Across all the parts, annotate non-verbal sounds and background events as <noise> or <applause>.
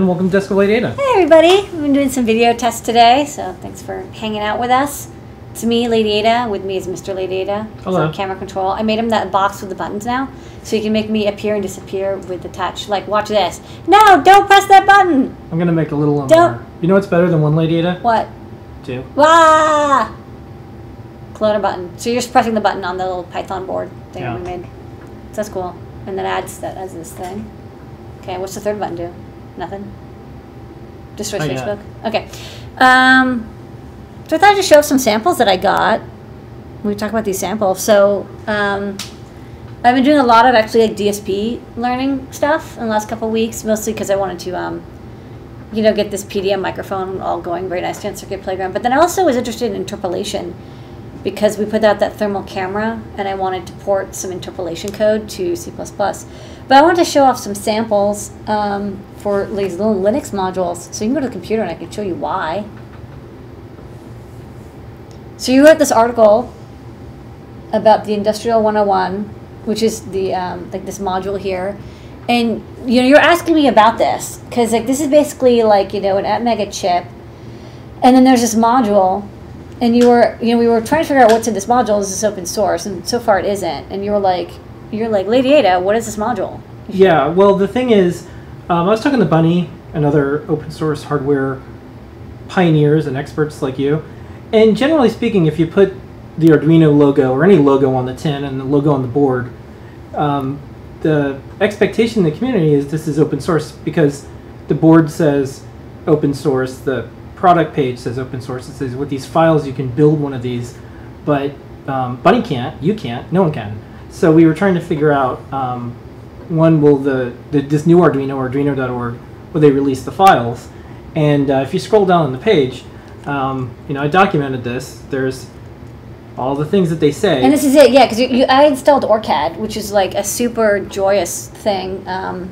and welcome to Desk of Lady Ada. Hey everybody, we've been doing some video tests today, so thanks for hanging out with us. It's me, Lady Ada. With me is Mr. Lady Ada. Hello. So camera control. I made him that box with the buttons now, so you can make me appear and disappear with the touch. Like, watch this. No, don't press that button. I'm gonna make a little one Don't- more. You know what's better than one Lady Ada? What? Two. Wah! Clone a button. So you're just pressing the button on the little Python board thing Yeah. we made. So that's cool. And then adds that as this thing. Okay, what's the third button do? Nothing. Destroy yet. Facebook. Okay. Um, so I thought I'd just show off some samples that I got. We talk about these samples. So um, I've been doing a lot of actually like DSP learning stuff in the last couple of weeks, mostly because I wanted to. Um, you know, get this PDM microphone all going very nicely on Circuit Playground. But then I also was interested in interpolation because we put out that thermal camera and I wanted to port some interpolation code to C++. But I wanted to show off some samples um, for these little Linux modules. So you can go to the computer and I can show you why. So you wrote this article about the Industrial 101, which is the um, like this module here, and you know you're asking me about this because like this is basically like you know an Atmega chip, and then there's this module, and you were you know we were trying to figure out what's in this module. Is this open source? And so far it isn't. And you were like you're like Lady Ada, what is this module? Yeah. Well, the thing is, um, I was talking to Bunny and other open source hardware pioneers and experts like you, and generally speaking, if you put the Arduino logo or any logo on the tin and the logo on the board, um, the expectation in the community is this is open source because the board says open source, the product page says open source. It says with these files you can build one of these, but um, Bunny can't, you can't, no one can. So we were trying to figure out um, one will the, the this new Arduino Arduino.org will they release the files, and uh, if you scroll down on the page, um, you know I documented this. There's all the things that they say. And this is it, yeah, because I installed OrCAD, which is like a super joyous thing. Um,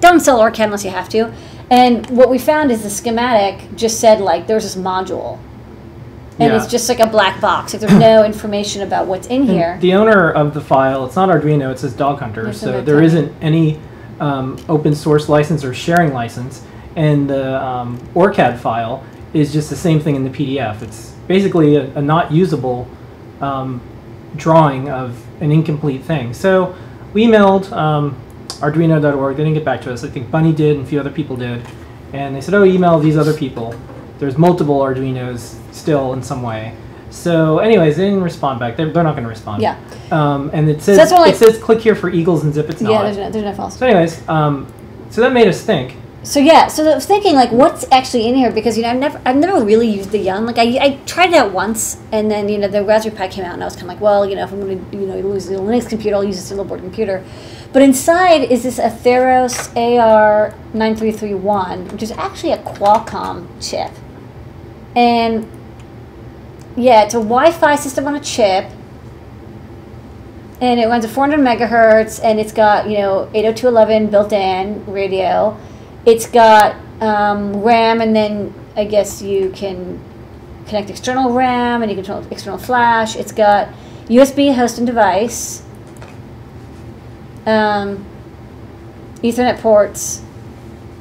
don't install OrCAD unless you have to. And what we found is the schematic just said like there's this module, and Yeah. it's just like a black box. Like there's <coughs> no information about what's in And here. The owner of the file, it's not Arduino, it says Dog Hunter, There's so there isn't any um, open source license or sharing license, and the um, ORCAD file is just the same thing in the PDF. It's basically a, a not usable um, drawing of an incomplete thing. So we emailed um, Arduino.org, they didn't get back to us. I think Bunny did and a few other people did, and they said, oh, email these other people. There's multiple Arduinos still in some way. So, anyways, they didn't respond back. They're, they're not going to respond. Yeah. Um, and it says what, like- it says click here for Eagles and zip. It's yeah, not. there's no, there's no files. so, anyways, um, so that made us think. So yeah, so I was thinking like, what's actually in here? Because you know, I've never, I've never really used the Yun. Like, I, I tried it out once, and then you know, the Raspberry Pi came out, and I was kind of like, well, you know, if I'm going to, you know, use the Linux computer, I'll use a single board computer. But inside is this Atheros AR9331, which is actually a Qualcomm chip, and yeah, it's a Wi-Fi system on a chip. And it runs at 400 megahertz, and it's got you know 802.11 built-in radio. It's got um, RAM, and then I guess you can connect external RAM, and you can control external flash. It's got USB host and device, um, Ethernet ports,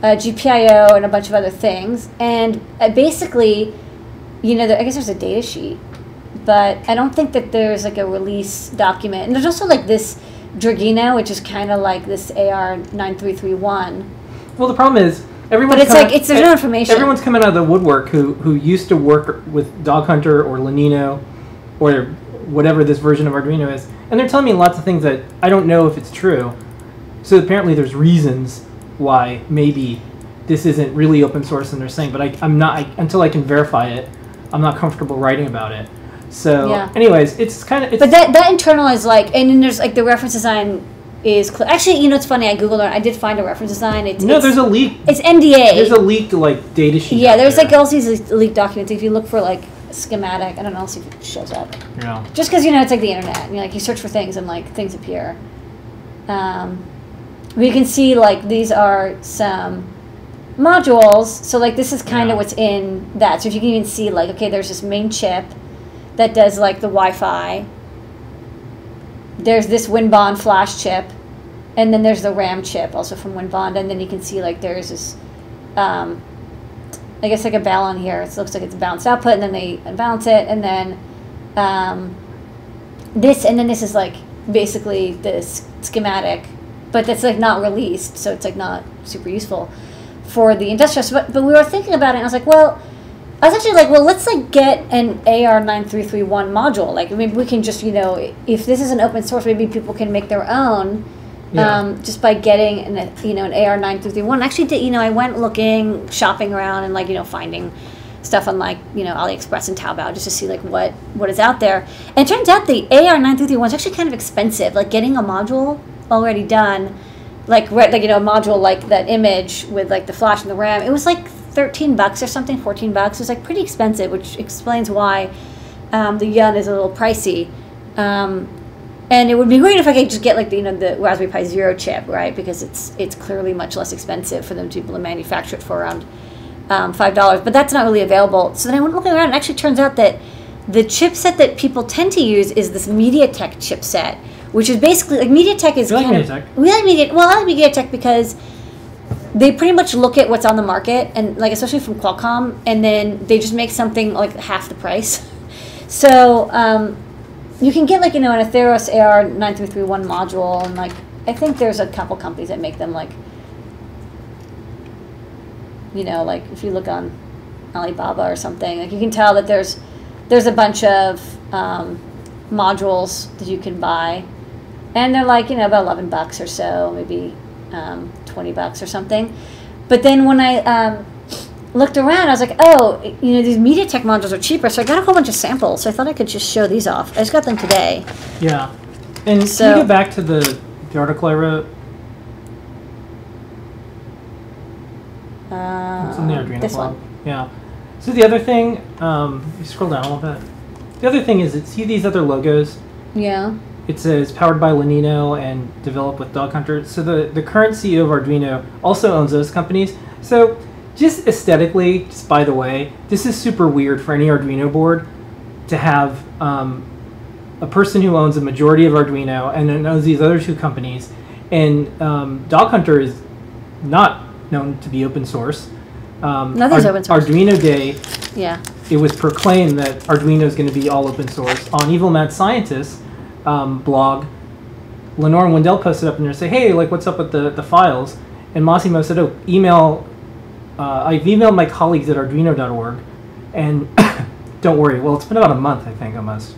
uh, GPIO, and a bunch of other things. And uh, basically, you know, there, I guess there's a data sheet, but I don't think that there's like a release document. And there's also like this Dragino, which is kind of like this AR9331. Well, the problem is everyone's But it's coming- like- it's- there's no information. Everyone's coming out of the woodwork who who used to work with Dog Hunter or Linino or whatever this version of Arduino is, and they're telling me lots of things that I don't know if it's true. So apparently, there's reasons why maybe this isn't really open source, and they're saying, but I, I'm not I, until I can verify it. I'm not comfortable writing about it. So, Yeah. anyways, it's kind of it's But that that internal is like, and then there's like the reference design is cl- actually, you know, it's funny. I googled it. I did find a reference design. It's no, it's, there's a leak. it's NDA. There's a leaked like data sheet. yeah, there's there. like all these leaked documents. If you look for like schematic, I don't know, I'll see if it shows up. know. Just because you know it's like the internet, you know, like you search for things and like things appear. Um, we can see like these are some modules. So like this is kind of what's in that. So if you can even see like okay, there's this main chip that does like the Wi-Fi. There's this WinBond flash chip, and then there's the RAM chip also from WinBond, and then you can see like there's this um, I guess like a bell on here. It looks like it's a balanced output, and then they unbalance it, and then um, this, and then this is like basically this schematic, but that's like not released, so it's like not super useful for the industrial. But but we were thinking about it, and I was like, well. I was actually like, well, let's like get an AR9331 module. Like, maybe we can just, you know, if this is an open source, maybe people can make their own Yeah. um, just by getting an, you know an AR nine three three one. Actually, did you know I went looking, shopping around, and like you know finding stuff on like you know AliExpress and Taobao just to see like what what is out there. And it turns out the AR nine three three one is actually kind of expensive. Like getting a module already done, like like you know a module like that image with like the flash and the RAM. It was like thirteen bucks or something, fourteen bucks. It was like pretty expensive, which explains why um, the Yun is a little pricey. Um, and it would be great if I could just get like the you know the Raspberry Pi Zero chip, right? Because it's it's clearly much less expensive for them to be able to manufacture it for around um, five dollars. But that's not really available. So then I went looking around, and it actually turns out that the chipset that people tend to use is this MediaTek chipset, which is basically like MediaTek is You like kind of MediaTek? we like Media. Well, I like MediaTek because they pretty much look at what's on the market and like especially from Qualcomm, and then they just make something like half the price. <laughs> So um, you can get like you know an Atheros AR nine three three one module, and like I think there's a couple companies that make them like you know like if you look on Alibaba or something, like you can tell that there's there's a bunch of um, modules that you can buy, and they're like you know about eleven bucks or so, maybe um, twenty bucks or something. But then when I um, looked around, I was like, oh, you know, these MediaTek modules are cheaper, so I got a whole bunch of samples. So I thought I could just show these off. I just got them today. Yeah. And So- can you go back to the, the article I wrote? Uh, It's on the Arduino this blog. one. Yeah. So the other thing, um, you scroll down a little bit. The other thing is, that see these other logos? Yeah. It says powered by Linino and developed with Dog Hunter. So the, the current CEO of Arduino also owns those companies. So just aesthetically, just by the way, this is super weird for any Arduino board to have um, a person who owns a majority of Arduino and then owns these other two companies. And um, Dog Hunter is not known to be open source. Um, Nothing's open source. Arduino Day Yeah. it was proclaimed that Arduino is going to be all open source. On Evil Mad Scientist um, blog, Lenore and Windell posted up in there and say, "Hey, like, what's up with the, the files?" And Massimo said, "Oh, email. Uh, I've emailed my colleagues at Arduino.org, and <coughs> don't worry. Well, it's been about a month, I think, almost.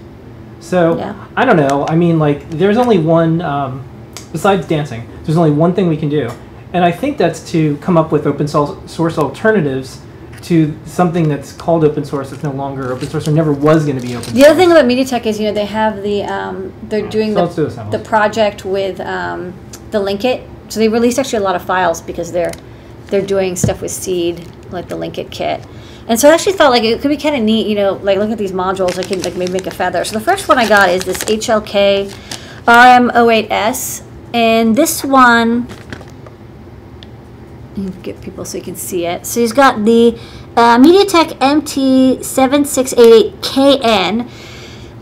So Yeah. I don't know. I mean, like, there's only one. Um, besides dancing, there's only one thing we can do, and I think that's to come up with open source alternatives to something that's called open source that's no longer open source or never was going to be open The source. other thing about MediaTek is, you know, they have the um, they're doing So do the, the project with um, the Linkit. So they released actually a lot of files because they're they're doing stuff with Seeed, like the Linkit kit. And so I actually thought like it could be kind of neat, you know, like look at these modules. I can like maybe make a feather. So the first one I got is this HLK RM08S, and this one me get people so you can see it. So he's got the uh, MediaTek MT7688KN.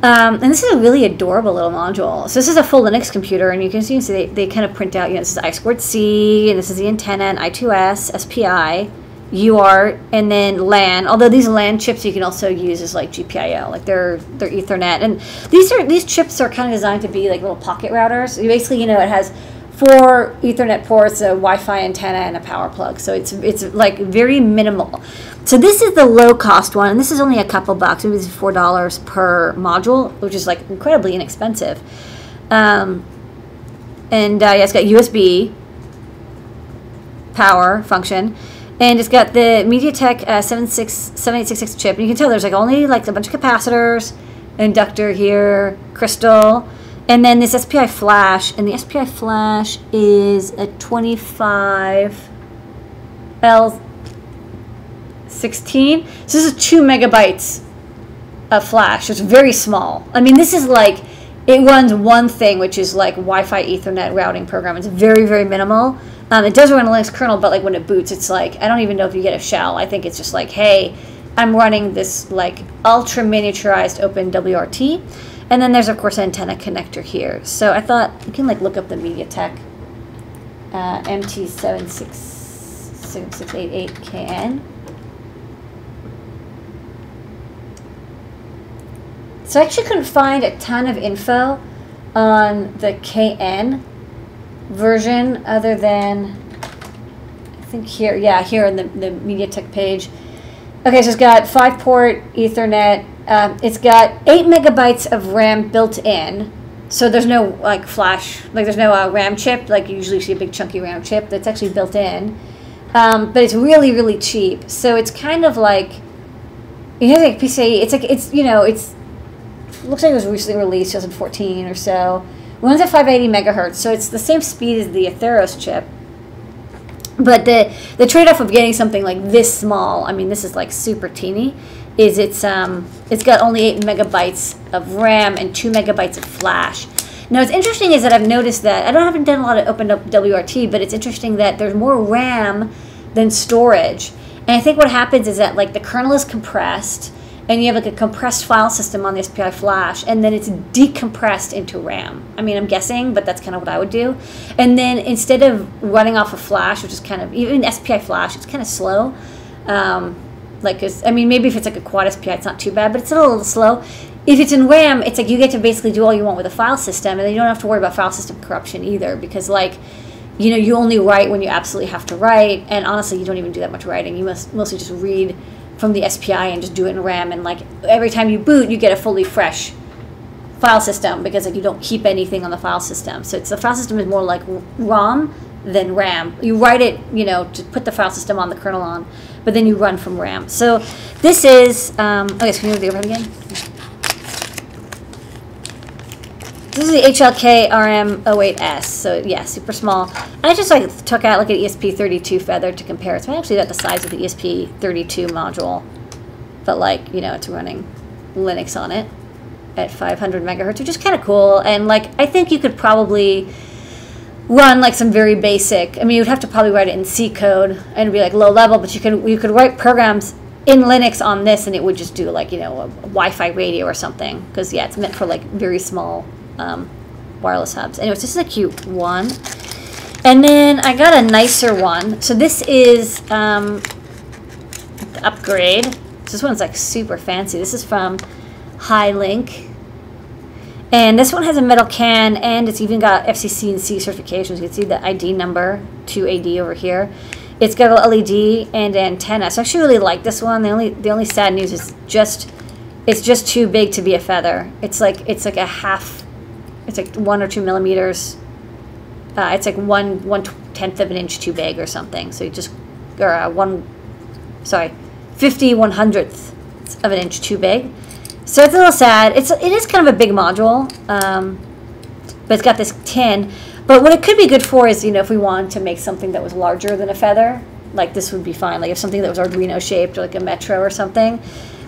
Um, and this is a really adorable little module. So this is a full Linux computer, and you can see, you can see they, they kind of print out, you know, this is I squared C, and this is the antenna, and I2S, SPI, UART, and then LAN. Although these LAN chips you can also use as like GPIO, like they're they're Ethernet, and these are these chips are kind of designed to be like little pocket routers. You basically, you know, it has four Ethernet ports, a Wi-Fi antenna, and a power plug. So it's it's like very minimal. So this is the low cost one, and this is only a couple bucks. Maybe it's four dollars per module, which is like incredibly inexpensive. Um, and uh, yeah, it's got USB power function, and it's got the MediaTek uh, 76 7866 chip. And you can tell there's like only like a bunch of capacitors, inductor here, crystal, and then this SPI flash. And the SPI flash is a 25 L 16. So this is two megabytes of flash. It's very small. I mean, this is like it runs one thing, which is like Wi-Fi Ethernet routing program. It's very very minimal. Um, it does run a Linux kernel, but like when it boots, it's like I don't even know if you get a shell. I think it's just like, hey, I'm running this like ultra miniaturized Open WRT, and then there's of course antenna connector here. So I thought you can like look up the MediaTek uh, MT76 7688KN. So I actually couldn't find a ton of info on the KN version other than I think here, yeah, here in the, the MediaTek page. Okay, so it's got five port Ethernet. Um, it's got eight megabytes of RAM built in. So there's no like flash, like there's no uh, RAM chip, like you usually see a big chunky RAM chip that's actually built in. Um, but it's really, really cheap. So it's kind of like, it has like PCIe, it's like, it's, you know, it's, looks like it was recently released, 2014 or so. Runs at 580 megahertz, so it's the same speed as the Atheros chip. But the the trade off of getting something like this small, I mean, this is like super teeny, is it's um it's got only eight megabytes of RAM and two megabytes of flash. Now, what's interesting is that I've noticed that I don't haven't done a lot of opened up WRT, but it's interesting that there's more RAM than storage. And I think what happens is that like the kernel is compressed, and you have like a compressed file system on the SPI flash, and then it's decompressed into RAM. I mean, I'm guessing, but that's kind of what I would do. And then instead of running off a of flash, which is kind of even SPI flash, it's kind of slow. Um, like, I mean, maybe if it's like a quad SPI, it's not too bad, but it's a little slow. If it's in RAM, it's like you get to basically do all you want with a file system, and you don't have to worry about file system corruption either, because like you know, you only write when you absolutely have to write, and honestly, you don't even do that much writing. You must mostly just read from the SPI and just do it in RAM. And like every time you boot, you get a fully fresh file system because like you don't keep anything on the file system. So it's the file system is more like ROM than RAM. You write it, you know, to put the file system on the kernel on, but then you run from RAM. So this is, um, okay, so can you do the overhead again? This is the HLK RM08S, so yeah, super small. I just like took out like an ESP32 feather to compare. It's actually about the size of the ESP32 module, but like, you know, it's running Linux on it at 500 megahertz, which is kind of cool. And like, I think you could probably run like some very basic. I mean, you'd have to probably write it in C code and be like low level, but you could you could write programs in Linux on this, and it would just do like you know a, a Wi-Fi radio or something. Because yeah, it's meant for like very small um, wireless hubs. Anyways, this is a cute one. And then I got a nicer one. So this is um, the upgrade. This one's like super fancy. This is from Hi-Link. And this one has a metal can and it's even got FCC and C certifications. You can see the ID number 2AD over here. It's got a LED and antenna. So I actually really like this one. The only the only sad news is just it's just too big to be a feather. It's like it's like a half it's like one or two millimeters. Uh, it's like one one tenth of an inch too big or something. So you just or uh, one, sorry, fifty one hundredth of an inch too big. So it's a little sad. It's it is kind of a big module, um, but it's got this tin. But what it could be good for is you know if we wanted to make something that was larger than a feather, like this would be fine. Like if something that was Arduino shaped or like a Metro or something,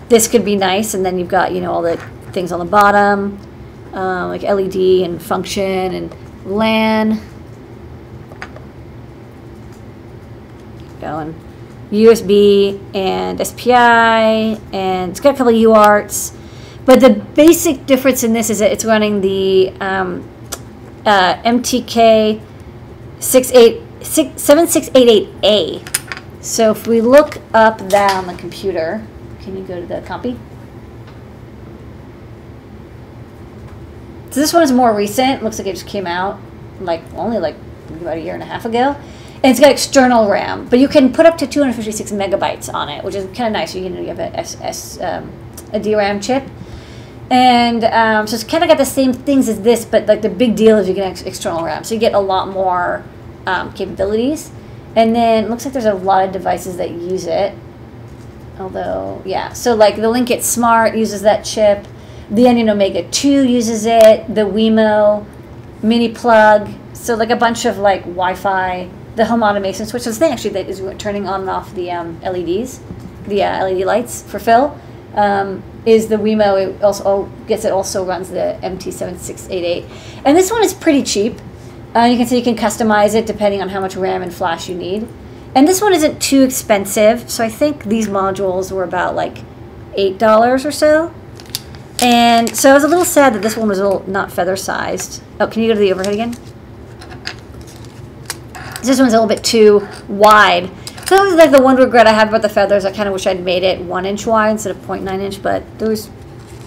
this could be nice. And then you've got you know all the things on the bottom uh, like LED and function and LAN. going. USB and SPI, and it's got a couple of UARTs. But the basic difference in this is that it's running the um, uh, MTK 7688A. So if we look up that on the computer, can you go to the copy? So this one is more recent. Looks like it just came out like only like about a year and a half ago. And it's got external RAM, but you can put up to 256 megabytes on it, which is kind of nice. You, know, you have a, S, S, um, a DRAM chip. And um, so it's kind of got the same things as this, but like the big deal is you get ex external RAM. So you get a lot more um, capabilities. And then looks like there's a lot of devices that use it. Although, yeah. So like the Linkit Smart uses that chip. The Onion Omega 2 uses it, the Wemo mini plug, so like a bunch of like Wi-Fi, the home automation switch. The thing actually that is turning on and off the um, LEDs, the uh, LED lights for Phil, um, is the Wemo. It also gets it also runs the MT7688, and this one is pretty cheap. Uh, you can see you can customize it depending on how much RAM and flash you need. And this one isn't too expensive, so I think these modules were about like eight dollars or so. And so I was a little sad that this one was a little not feather sized. Oh, can you go to the overhead again? This one's a little bit too wide. So that was like the one regret I have about the feathers. I kind of wish I'd made it one inch wide instead of 0.9 inch, but there was,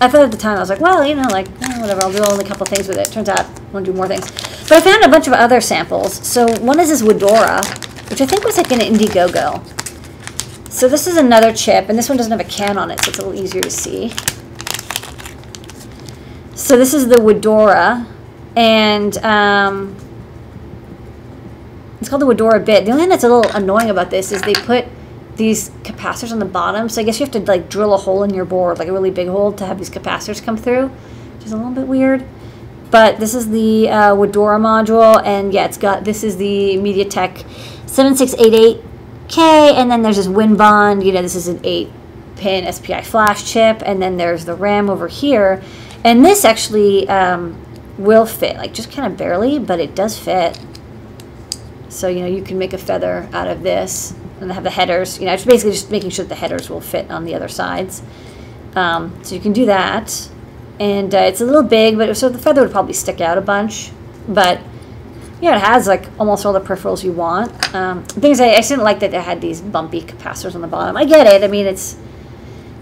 I thought at the time, I was like, well, you know, like, eh, whatever, I'll do only a couple things with it. Turns out I want to do more things. But I found a bunch of other samples. So one is this Widora, which I think was like an Indiegogo. So this is another chip, and this one doesn't have a can on it, so it's a little easier to see. So this is the Widora, and um, it's called the Widora bit. The only thing that's a little annoying about this is they put these capacitors on the bottom, so I guess you have to like drill a hole in your board, like a really big hole, to have these capacitors come through, which is a little bit weird. But this is the uh, module, and yeah, it's got this is the MediaTek 7688K, and then there's this WinBond. You know, this is an eight-pin SPI flash chip, and then there's the RAM over here, and this actually um, will fit, like just kind of barely, but it does fit. So you know, you can make a feather out of this, and have the headers. You know, it's basically just making sure that the headers will fit on the other sides. Um, so you can do that and uh, it's a little big, but so the feather would probably stick out a bunch. But yeah, it has like almost all the peripherals you want. Um, the thing is, I, I didn't like that it had these bumpy capacitors on the bottom. I get it. I mean, it's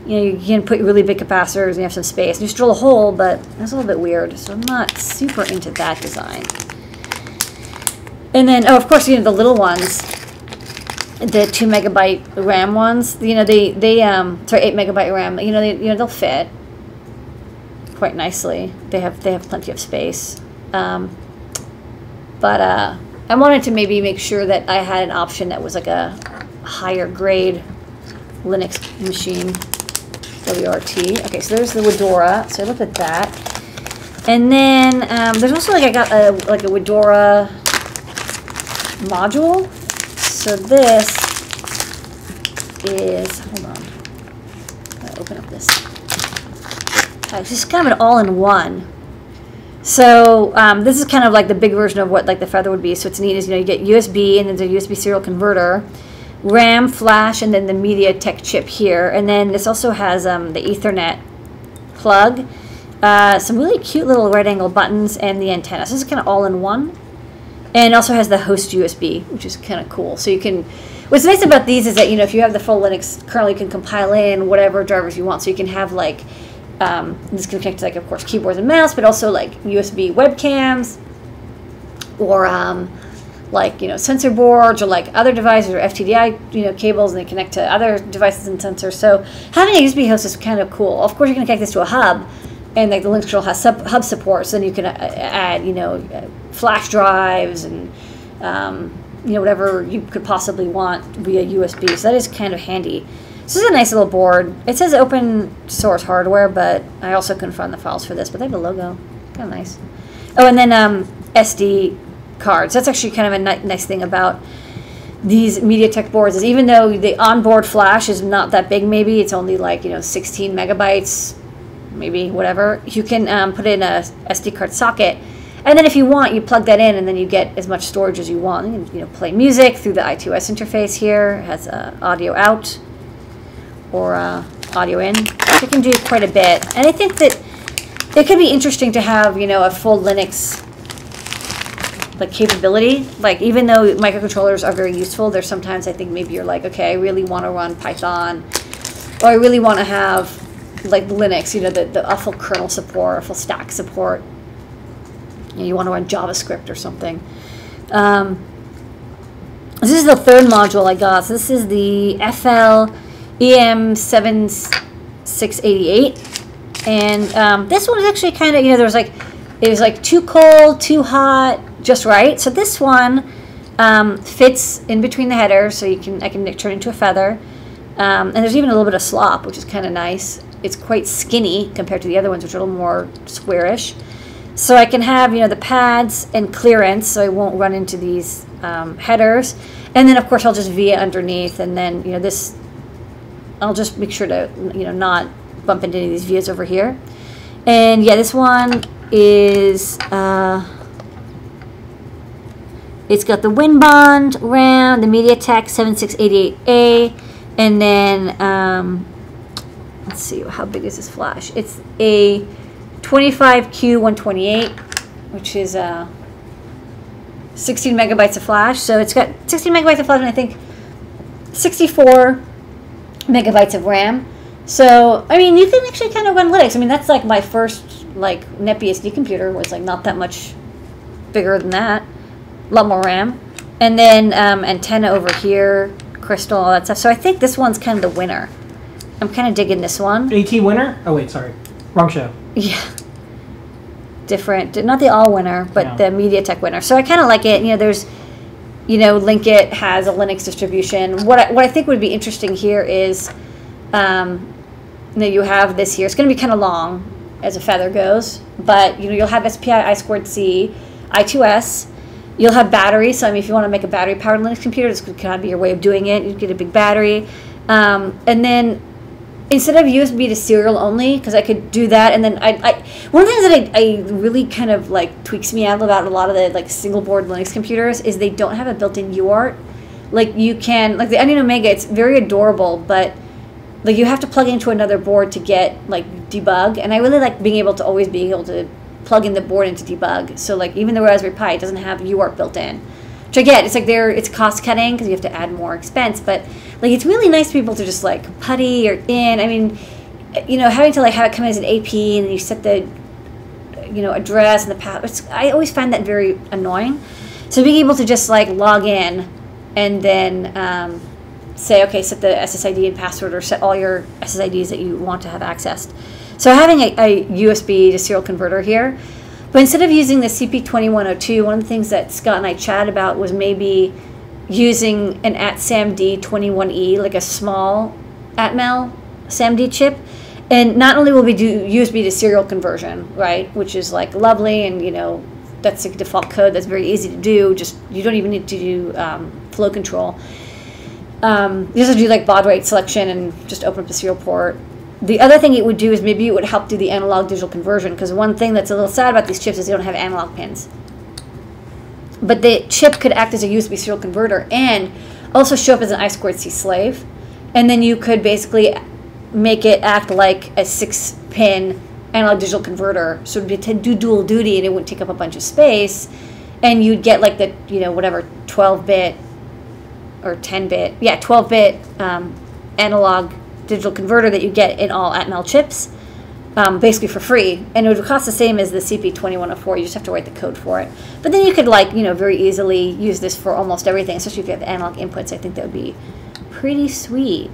you know you can put really big capacitors and you have some space. And you just drill a hole, but that's a little bit weird. So I'm not super into that design. And then, oh, of course, you know the little ones, the two megabyte RAM ones. You know they they um sorry eight megabyte RAM. You know they you know they'll fit quite nicely. They have they have plenty of space. Um, but uh, I wanted to maybe make sure that I had an option that was like a higher grade Linux machine. WRT. Okay, so there's the Widora. So I looked at that. And then um, there's also like I got a like a Widora module. So this is hold on. I'll open up this it's just kind of an all-in-one. So um, this is kind of like the big version of what like the Feather would be. So it's neat is you know you get USB and then a USB serial converter, RAM, flash, and then the MediaTek chip here. And then this also has um, the Ethernet plug, uh, some really cute little right angle buttons, and the antenna. So this is kind of all in one. And also has the host USB, which is kind of cool. So you can. What's nice about these is that you know if you have the full Linux kernel, you can compile in whatever drivers you want. So you can have like um, this can connect to like of course keyboards and mouse, but also like USB webcams or um, like you know sensor boards or like other devices or FTDI you know cables and they connect to other devices and sensors. So having a USB host is kind of cool. Of course, you can connect this to a hub, and like the Linux kernel has sub, hub support, so then you can uh, add you know flash drives and um, you know whatever you could possibly want via USB. So that is kind of handy. This is a nice little board. It says open source hardware, but I also couldn't find the files for this, but they have a logo. Kind of nice. Oh, and then um, SD cards. That's actually kind of a ni nice thing about these MediaTek boards is even though the onboard flash is not that big, maybe it's only like you know 16 megabytes, maybe whatever. You can um, put in a SD card socket, and then if you want, you plug that in, and then you get as much storage as you want. You can you know play music through the I2S interface here. It has uh, audio out or uh, audio in. It can do quite a bit. And I think that it could be interesting to have, you know, a full Linux like capability. Like even though microcontrollers are very useful, there's sometimes I think maybe you're like, okay, I really want to run Python, or I really want to have like Linux, you know, the, the a full kernel support, a full stack support. You, know, you want to run JavaScript or something. Um, this is the third module I got. So this is the FL EM7688. And um, this one is actually kind of, you know, there was like, it was like too cold, too hot, just right. So this one um, fits in between the headers, so you can I can turn into a feather. Um, and there's even a little bit of slop, which is kind of nice. It's quite skinny compared to the other ones, which are a little more squarish. So I can have, you know, the pads and clearance, so I won't run into these um, headers. And then, of course, I'll just via underneath, and then, you know, this I'll just make sure to, you know, not bump into any of these views over here. And yeah, this one is, uh, it's got the WinBond RAM, the MediaTek 7688A, and then, um, let's see, how big is this flash? It's a 25Q128, which is uh, 16 megabytes of flash. So it's got 16 megabytes of flash, and I think 64 megabytes of RAM. So, I mean, you can actually kind of run Linux. I mean, that's like my first like NetBSD computer was like not that much bigger than that. A lot more RAM. And then um, antenna over here, crystal, all that stuff. So I think this one's kind of the winner. I'm kind of digging this one. AT winner? Oh wait, sorry, wrong show. Yeah. Different, not the Allwinner, but Yeah. the MediaTek winner. So I kind of like it. You know, there's, you know, Linkit has a Linux distribution. What I, what I think would be interesting here is, um, you know, you have this here. It's going to be kind of long as a feather goes, but you know, you'll have SPI I squared C, I2S. You'll have battery. So I mean, if you want to make a battery powered Linux computer, this could kind of be your way of doing it. You'd get a big battery, um, and then instead of USB to serial only, because I could do that, and then I, I one of the things that I, I really kind of like tweaks me out about a lot of the like single board Linux computers is they don't have a built-in UART. Like you can like the Onion Omega, it's very adorable, but like you have to plug into another board to get like debug, and I really like being able to always being able to plug in the board into debug. So like even the Raspberry Pi doesn't have UART built in. Which I get, it's like they're it's cost cutting because you have to add more expense, but like it's really nice be able to just like putty or in. I mean, you know, having to like have it come in as an AP and you set the you know address and the path. I always find that very annoying. So being able to just like log in and then um, say, okay, set the SSID and password or set all your SSIDs that you want to have accessed. So having a, a USB to serial converter here, but instead of using the CP2102, one of the things that Scott and I chatted about was maybe using an ATSAMD 21E, like a small Atmel SAMD chip. And not only will we do USB to serial conversion, right, which is like lovely and, you know, that's the default code that's very easy to do. Just you don't even need to do um, flow control. Um, you just do like baud rate selection and just open up the serial port. The other thing it would do is maybe it would help do the analog digital conversion because one thing that's a little sad about these chips is they don't have analog pins. But the chip could act as a USB serial converter and also show up as an I squared C slave. And then you could basically make it act like a six pin analog digital converter. So be to do dual duty and it wouldn't take up a bunch of space. And you'd get like the, you know, whatever 12 bit or 10 bit, yeah, 12 bit um, analog digital converter that you get in all Atmel chips, um, basically for free. And it would cost the same as the CP2104. You just have to write the code for it. But then you could, like, you know, very easily use this for almost everything, especially if you have analog inputs. I think that would be pretty sweet.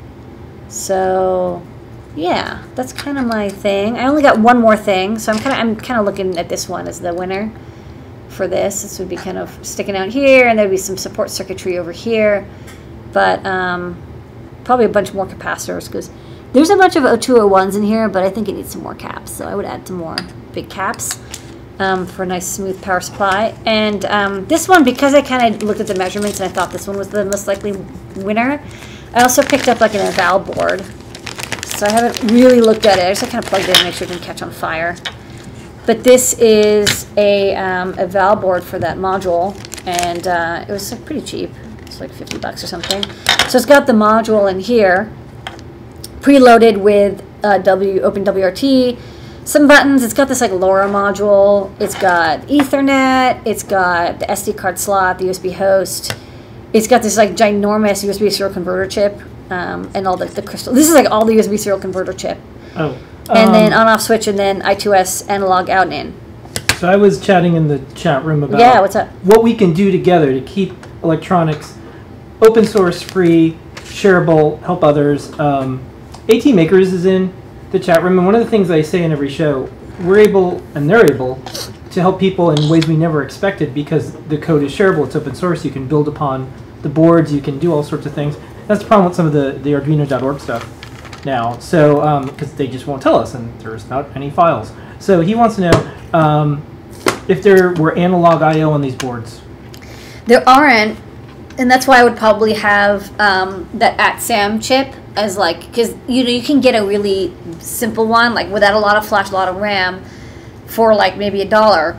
So, yeah, that's kind of my thing. I only got one more thing, so I'm kind of I'm kind of looking at this one as the winner for this. This would be kind of sticking out here, and there'd be some support circuitry over here, but um, probably a bunch more capacitors because there's a bunch of 0201s in here, but I think it needs some more caps, so I would add some more big caps um, for a nice smooth power supply. And um, this one, because I kind of looked at the measurements and I thought this one was the most likely winner, I also picked up like an eval board. So I haven't really looked at it. I just kind of plugged it in to make sure it didn't catch on fire. But this is a um, eval board for that module, and uh, it was like, pretty cheap. It's like 50 bucks or something. So it's got the module in here, preloaded with uh, W OpenWRT, some buttons. It's got this like LoRa module. It's got Ethernet. It's got the SD card slot, the USB host. It's got this like ginormous USB serial converter chip, um, and all the, the crystal. This is like all the USB serial converter chip, Oh. and then um, on off switch, and then I2S analog out and in. So I was chatting in the chat room about Yeah, what's up? what we can do together to keep electronics open source, free, shareable, help others. Um, AT Makers is in the chat room, and one of the things I say in every show, we're able and they're able to help people in ways we never expected because the code is shareable, it's open source, you can build upon the boards, you can do all sorts of things. That's the problem with some of the, the Arduino.org stuff now. So, because they just won't tell us, and there's not any files. So he wants to know um, if there were analog I/O on these boards. There aren't, and that's why I would probably have um, that at Sam chip as like because you know you can get a really simple one like without a lot of flash, a lot of RAM, for like maybe a dollar.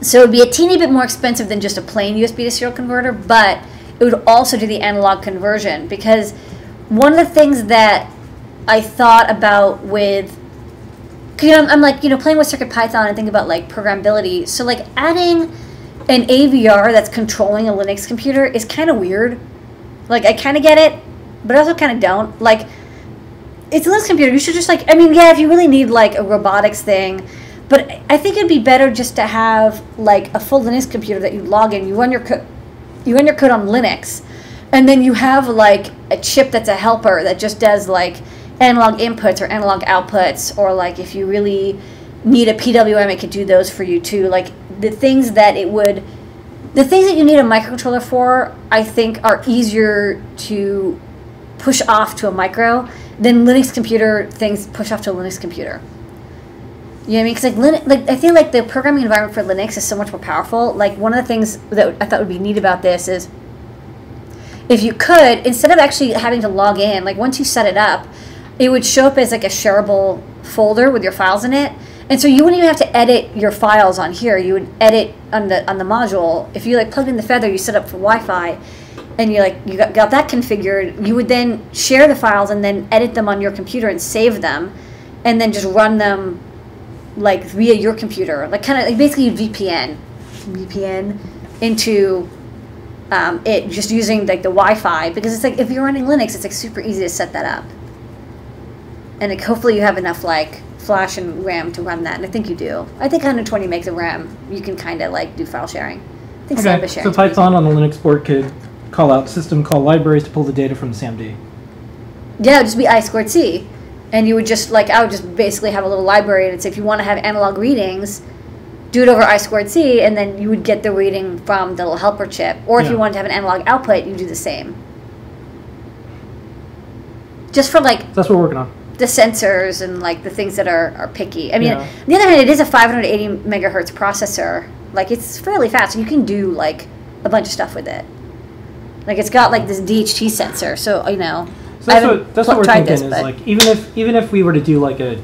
So it would be a teeny bit more expensive than just a plain USB to serial converter, but it would also do the analog conversion because one of the things that I thought about with because I'm, I'm like you know playing with Circuit Python and thinking about like programmability. So like adding an AVR that's controlling a Linux computer is kind of weird. Like I kind of get it, but I also kind of don't. Like it's a Linux computer. You should just like I mean, yeah, if you really need like a robotics thing, but I think it'd be better just to have like a full Linux computer that you log in, you run your code, you run your code on Linux, and then you have like a chip that's a helper that just does like analog inputs or analog outputs, or like if you really need a PWM, it could do those for you too. Like the things that it would, the things that you need a microcontroller for, I think are easier to push off to a micro than Linux computer things push off to a Linux computer. You know what I mean? Because like, Linux, like I feel like the programming environment for Linux is so much more powerful. Like one of the things that I thought would be neat about this is if you could instead of actually having to log in, like once you set it up, it would show up as like a shareable folder with your files in it. And so you wouldn't even have to edit your files on here. You would edit on the on the module. If you like plugged in the Feather, you set up for Wi-Fi, and you like you got, got that configured. You would then share the files and then edit them on your computer and save them, and then just run them like via your computer, like kind of like basically VPN, VPN into um, it just using like the Wi-Fi because it's like if you're running Linux, it's like super easy to set that up, and like, hopefully you have enough like flash and RAM to run that, and I think you do. I think 120 makes a RAM, you can kind of like do file sharing. I think Okay, so Python on the Linux board could call out system call libraries to pull the data from the SAMD. Yeah, it would just be I squared C. And you would just, like, I would just basically have a little library and it's if you want to have analog readings, do it over I squared C, and then you would get the reading from the little helper chip. Or if Yeah. you wanted to have an analog output, you do the same. Just for, like, that's what we're working on. The sensors and, like, the things that are, are picky. I mean, Yeah. on the other hand, it is a 580 megahertz processor. Like, it's fairly fast. You can do, like, a bunch of stuff with it. Like, it's got, like, this DHT sensor, so, you know. So that's what that's what we're tried thinking this, is but- like even if even if we were to do like a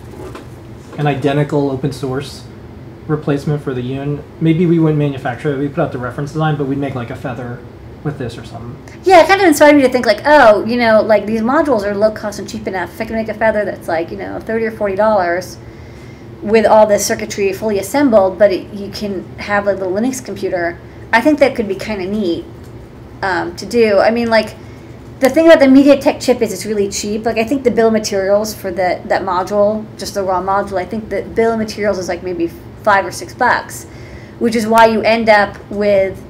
an identical open source replacement for the Yun, maybe we wouldn't manufacture it. We put out the reference design, but we'd make like a feather with this or something. Yeah, it kind of inspired me to think like, oh, you know, like these modules are low cost and cheap enough. If I can make a feather that's like, you know, thirty or forty dollars, with all the circuitry fully assembled, but it, you can have like the Linux computer. I think that could be kind of neat um, to do. I mean, like the thing about the MediaTek chip is it's really cheap. Like I think the bill of materials for the that module, just the raw module, I think the bill of materials is like maybe five or six bucks, which is why you end up with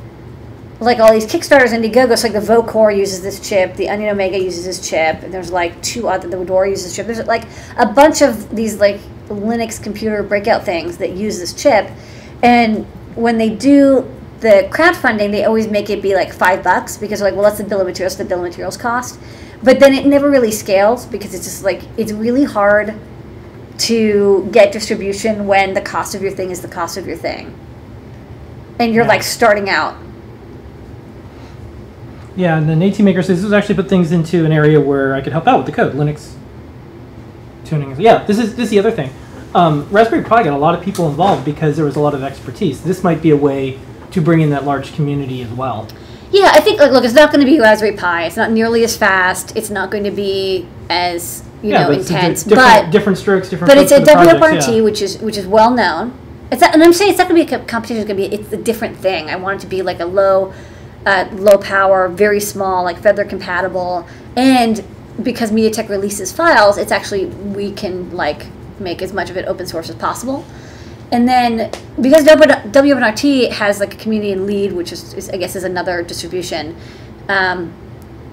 like all these Kickstarters, Indiegogo. So like the Vocore uses this chip, the Onion Omega uses this chip, and there's like two other the Fedora uses this chip. There's like a bunch of these like Linux computer breakout things that use this chip, and when they do the crowdfunding, they always make it be like five bucks because they're like, well, that's the bill of materials, the bill of materials cost. But then it never really scales because it's just like it's really hard to get distribution when the cost of your thing is the cost of your thing, and you're Yeah. like starting out. Yeah, and then AT Maker says this was actually put things into an area where I could help out with the code, Linux tuning. Yeah, this is this is the other thing. Um, Raspberry Pi got a lot of people involved because there was a lot of expertise. This might be a way to bring in that large community as well. Yeah, I think like look, it's not going to be Raspberry Pi. It's not nearly as fast. It's not going to be as you yeah, know but intense. different, but different strokes, different. but it's a WRT, projects, yeah. which is which is well known. It's not, and I'm saying it's not going to be a competition. It's going to be it's a different thing. I want it to be like a low, low power, very small, like Feather compatible, and because MediaTek releases files, it's actually we can like make as much of it open source as possible. And then because W- WNRT has like a community and LEDE, which is, is I guess is another distribution. Um,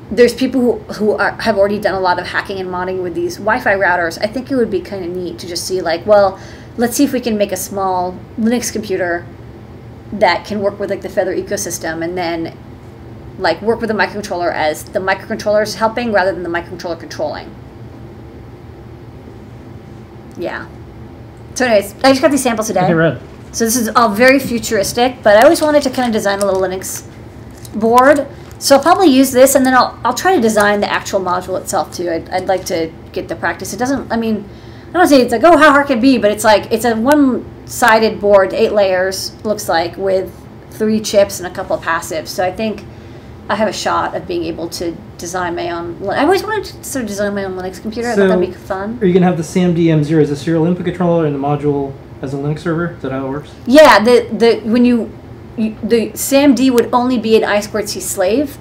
there's people who, who are, have already done a lot of hacking and modding with these Wi-Fi routers. I think it would be kind of neat to just see like, well, let's see if we can make a small Linux computer that can work with like the Feather ecosystem, and then like work with the microcontroller as the microcontroller is helping rather than the microcontroller controlling. Yeah. So, anyways, I just got these samples today. Okay. So this is all very futuristic, but I always wanted to kind of design a little Linux board. So I'll probably use this, and then I'll, I'll try to design the actual module itself too. I'd, I'd like to get the practice. It doesn't, I mean, I don't say it's like, oh, how hard can it be, but it's like, it's a one-sided board, eight layers, looks like, with three chips and a couple of passives. So I think I have a shot of being able to design my own, I always wanted to sort of design my own Linux computer. I thought that'd be fun. Are you gonna have the SAMD M0 as a serial input controller and the module as a Linux server? Is that how it works? Yeah, the the when you, you the SAMD would only be an I squared C slave,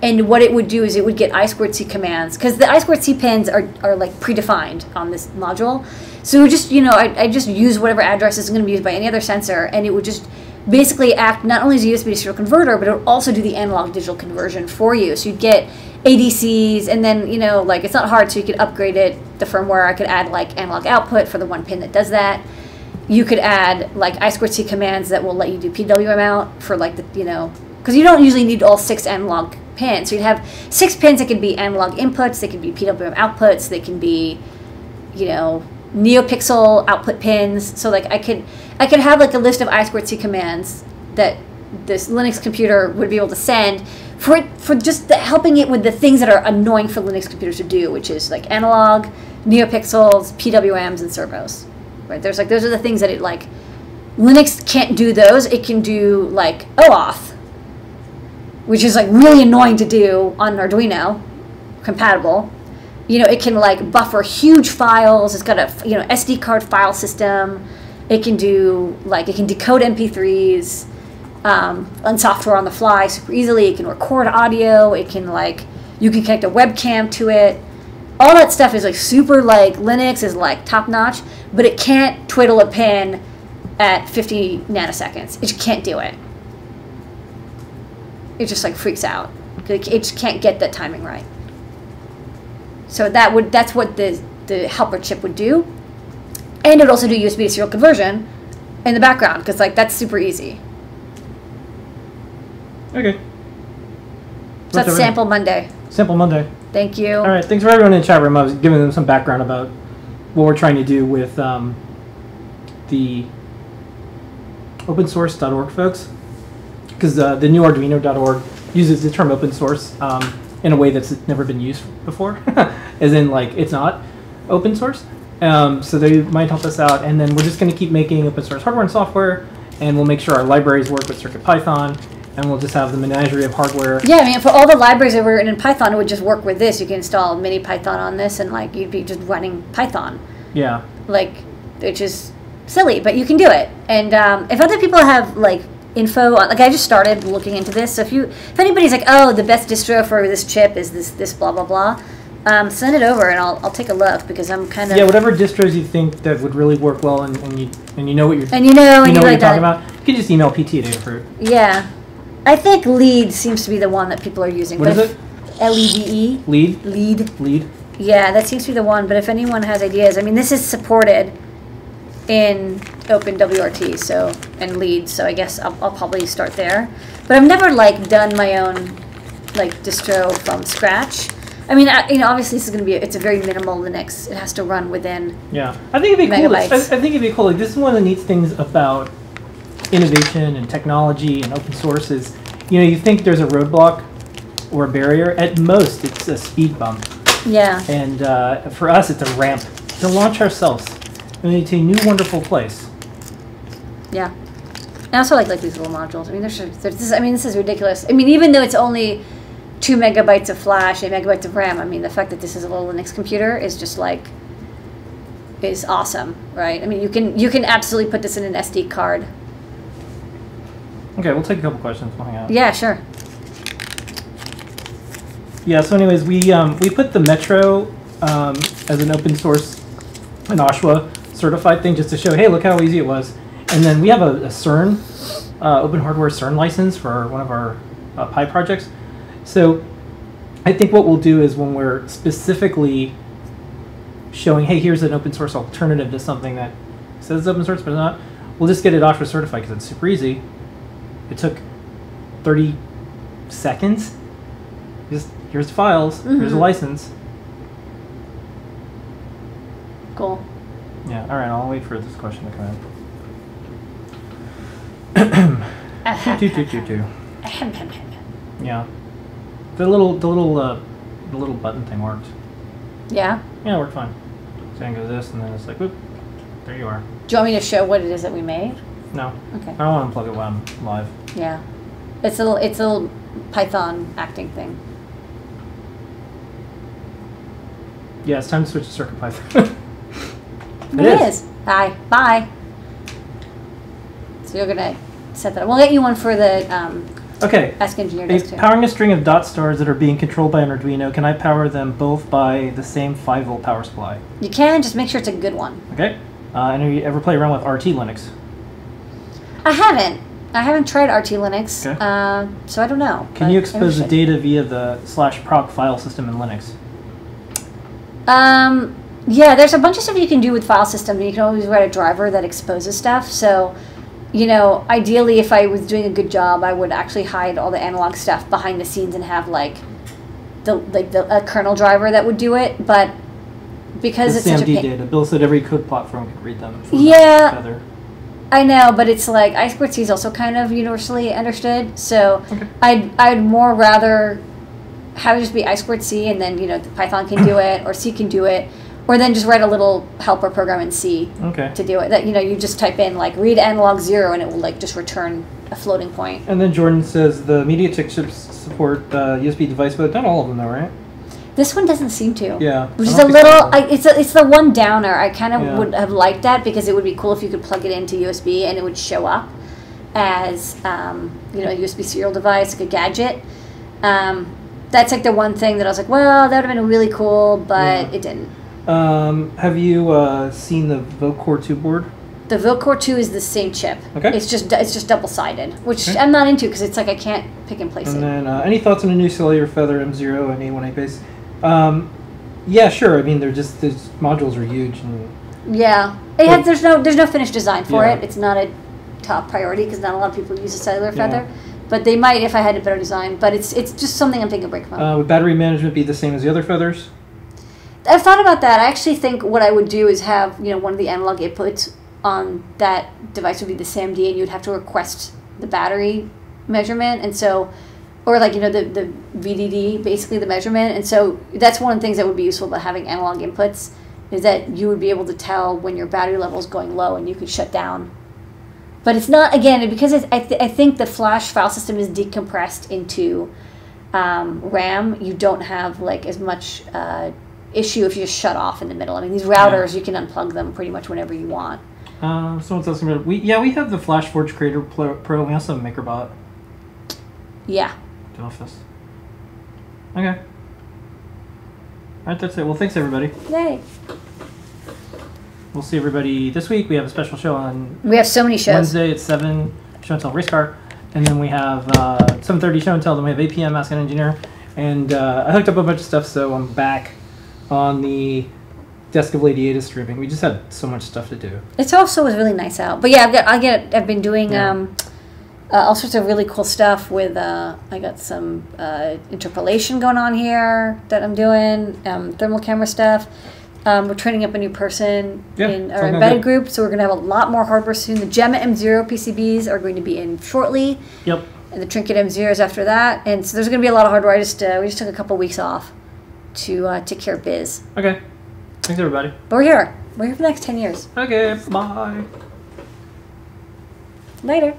And what it would do is it would get I squared C commands because the I squared C pins are, are like predefined on this module. So just, you know, I, I just use whatever address is going to be used by any other sensor and it would just basically act not only as a USB to serial converter, but it would also do the analog digital conversion for you. So you'd get ADCs and then, you know, like it's not hard so you could upgrade it, the firmware. I could add like analog output for the one pin that does that you could add like I squared C commands that will let you do PWM out for like the, you know, because you don't usually need all six analog pins. So you'd have six pins that could be analog inputs, they could be PWM outputs, they can be, you know, NeoPixel output pins. So like I could, I could have like a list of I squared C commands that this Linux computer would be able to send for it, for just the, helping it with the things that are annoying for Linux computers to do, which is like analog, NeoPixels, PWMs, and servos right? There's like those are the things that it like Linux can't do those. It can do like OAuth, which is like really annoying to do on an Arduino compatible. You know, it can like buffer huge files. It's got a you know SD card file system. It can do like it can decode MP3s um, on software on the fly super easily. It can record audio. It can like you can connect a webcam to it all that stuff is like super like Linux is like top notch, but it can't twiddle a pin at 50 nanoseconds. It can't do it. It just like freaks out. It just can't get that timing right. So that would that's what the the helper chip would do, and it would also do USB to serial conversion in the background because like that's super easy. Okay. So that's sample Monday. Sample Monday. Thank you. All right. Thanks for everyone in the chat room. I was giving them some background about what we're trying to do with um, the opensource.org folks, because uh, the new Arduino.org uses the term open source um, in a way that's never been used before, <laughs> as in like it's not open source. Um, so they might help us out, and then we're just going to keep making open source hardware and software, and we'll make sure our libraries work with CircuitPython, and we'll just have the menagerie of hardware. Yeah, I mean, for all the libraries that were written in Python, it would just work with this. You can install mini Python on this, and like you'd be just running Python. Yeah. Like, which is silly, but you can do it. And um, if other people have like info on, like I just started looking into this. So if you, if anybody's like, oh, the best distro for this chip is this, this, blah blah blah. Um, send it over and I'll, I'll take a look because I'm kind of yeah whatever distros you think that would really work well and, and you and you know what you're and you know you and know you what like you're talking about you can just email PT to approve. Yeah, I think LEDE seems to be the one that people are using. What but is if- L E D E LEDE LEDE. LEDE. Yeah, that seems to be the one. But if anyone has ideas, I mean, this is supported in OpenWrt, so and LEDE. So I guess I'll, I'll probably start there. But I've never like done my own like distro from scratch. I mean, I, you know, obviously this is going to be it's a very minimal Linux. It has to run within. Yeah, I think it'd be cool. I, I think it'd be cool. Like this is one of the neat things about innovation and technology and open source is, you know, you think there's a roadblock or a barrier. At most, it's a speed bump, Yeah. and uh, for us, it's a ramp to launch ourselves into a new wonderful place. Yeah. I also like like these little modules. I mean, there's, there's this. I mean, this is ridiculous. I mean, even though it's only two megabytes of flash, eight megabytes of RAM. I mean, the fact that this is a little Linux computer is just like is awesome, right? I mean, you can you can absolutely put this in an SD card. Okay, we'll take a couple questions. We'll hang out. Yeah, sure. Yeah. So, anyways, we um, we put the Metro um, as an open source, in OSHWA certified thing, just to show, hey, look how easy it was. And then we have a, a CERN, uh, open hardware CERN license for one of our uh, Pi projects. So, I think what we'll do is when we're specifically showing, hey, here's an open source alternative to something that says it's open source but it's not, we'll just get it OSHWA certified because it's super easy. It took 30 seconds. Just here's the files, here's the Mhm. license. Cool. Yeah, all right, I'll wait for this question to come in. <coughs> Two, two, two, two. <coughs> Yeah, the little, the little, uh, the little button thing worked. yeah. Yeah, it worked fine. So then goes this, and then it's like, whoop, there you are. Do you want me to show what it is that we made? No, Okay. I don't want to unplug it while I'm live. Yeah. It's a little it's a little Python acting thing. Yeah, it's time to switch to CircuitPython. <laughs> It is. Hi. Bye. So you're gonna set that. Up. We'll get you one for the um, Okay. Ask Engineer too. powering a string of DotStars that are being controlled by an Arduino, can I power them both by the same 5 volt power supply? You can just make sure it's a good one. Okay. Uh, and have you ever play around with RT Linux? I haven't. I haven't tried RT Linux, Okay. uh, so I don't know. Can you expose the data via the slash proc file system in Linux? Um, yeah, there's a bunch of stuff you can do with file system. You can always write a driver that exposes stuff. So, you know, ideally, if I was doing a good job, I would actually hide all the analog stuff behind the scenes and have like the like the a kernel driver that would do it. But because it's such a SAMD pain, data. Bill said every code platform could read them. from Yeah. I know, but it's like I squared C is also kind of universally understood. So Okay. I'd I'd more rather have it just be I squared C and then you know the Python can do <coughs> it or C can do it, or then just write a little helper program in C Okay. to do it. That you know you just type in like read analog zero and it will like just return a floating point. And then Jordan says the MediaTek chips support uh, USB device, but not all of them, though, right? This one doesn't seem to. Yeah. Which is a little. I, it's a, it's the one downer. I kind of Yeah. would have liked that because it would be cool if you could plug it into USB and it would show up as um, you know a USB serial device, like a gadget. Um, that's like the one thing that I was like, well, that would have been really cool, but Yeah. it didn't. Um, have you uh, seen the VoCore 2 board? The VoCore two is the same chip. Okay. It's just it's just double sided, which Okay. I'm not into because it's like I can't pick and place And it. then uh, any thoughts on a new cellular Feather M0 and A1A base? Um, yeah, sure. I mean, they're just these modules are huge, and Yeah, it has, there's no there's no finished design for Yeah. it. It's not a top priority because not a lot of people use a cellular Yeah. feather, but they might if I had a better design. But it's it's just something I'm thinking of breaking. uh, would battery management be the same as the other feathers? I've thought about that. I actually think what I would do is have you know one of the analog inputs on that device would be the SAMD, and you'd have to request the battery measurement, and so. Or like you know the, the VDD basically the measurement and so that's one of the things that would be useful about having analog inputs is that you would be able to tell when your battery level is going low and you could shut down. But it's not again because I, th- I think the flash file system is decompressed into um, RAM. You don't have like as much uh, issue if you just shut off in the middle. I mean these routers you can unplug them pretty much whenever you want. Uh, someone's asking about we yeah we have the FlashForge Creator Pro. We also have MakerBot Yeah. to Office. Okay. All right, that's it. Well, thanks everybody. Yay. We'll see everybody this week. We have a special show on We have so many shows. Wednesday at seven. Show and tell race car, and then we have uh, seven thirty show and tell. Then we have eight p.m. Ask an Engineer, and uh, I hooked up a bunch of stuff, so I'm back on the desk of Lady Ada streaming. We just had so much stuff to do. It's also was really nice out. But yeah, I've got I get I've been doing Yeah. um, uh, all sorts of really cool stuff with uh, I got some uh, interpolation going on here that I'm doing um, thermal camera stuff. Um, we're training up a new person Yeah, in our embedded group, so we're going to have a lot more hardware soon. The Gemma M0 PCBs are going to be in shortly, Yep. and the Trinket M0s after that. And so there's going to be a lot of hardware. I just uh, we just took a couple weeks off to uh, take care of biz, Okay. Thanks everybody. but we're here. We're here for the next ten years. Okay. Bye. Later.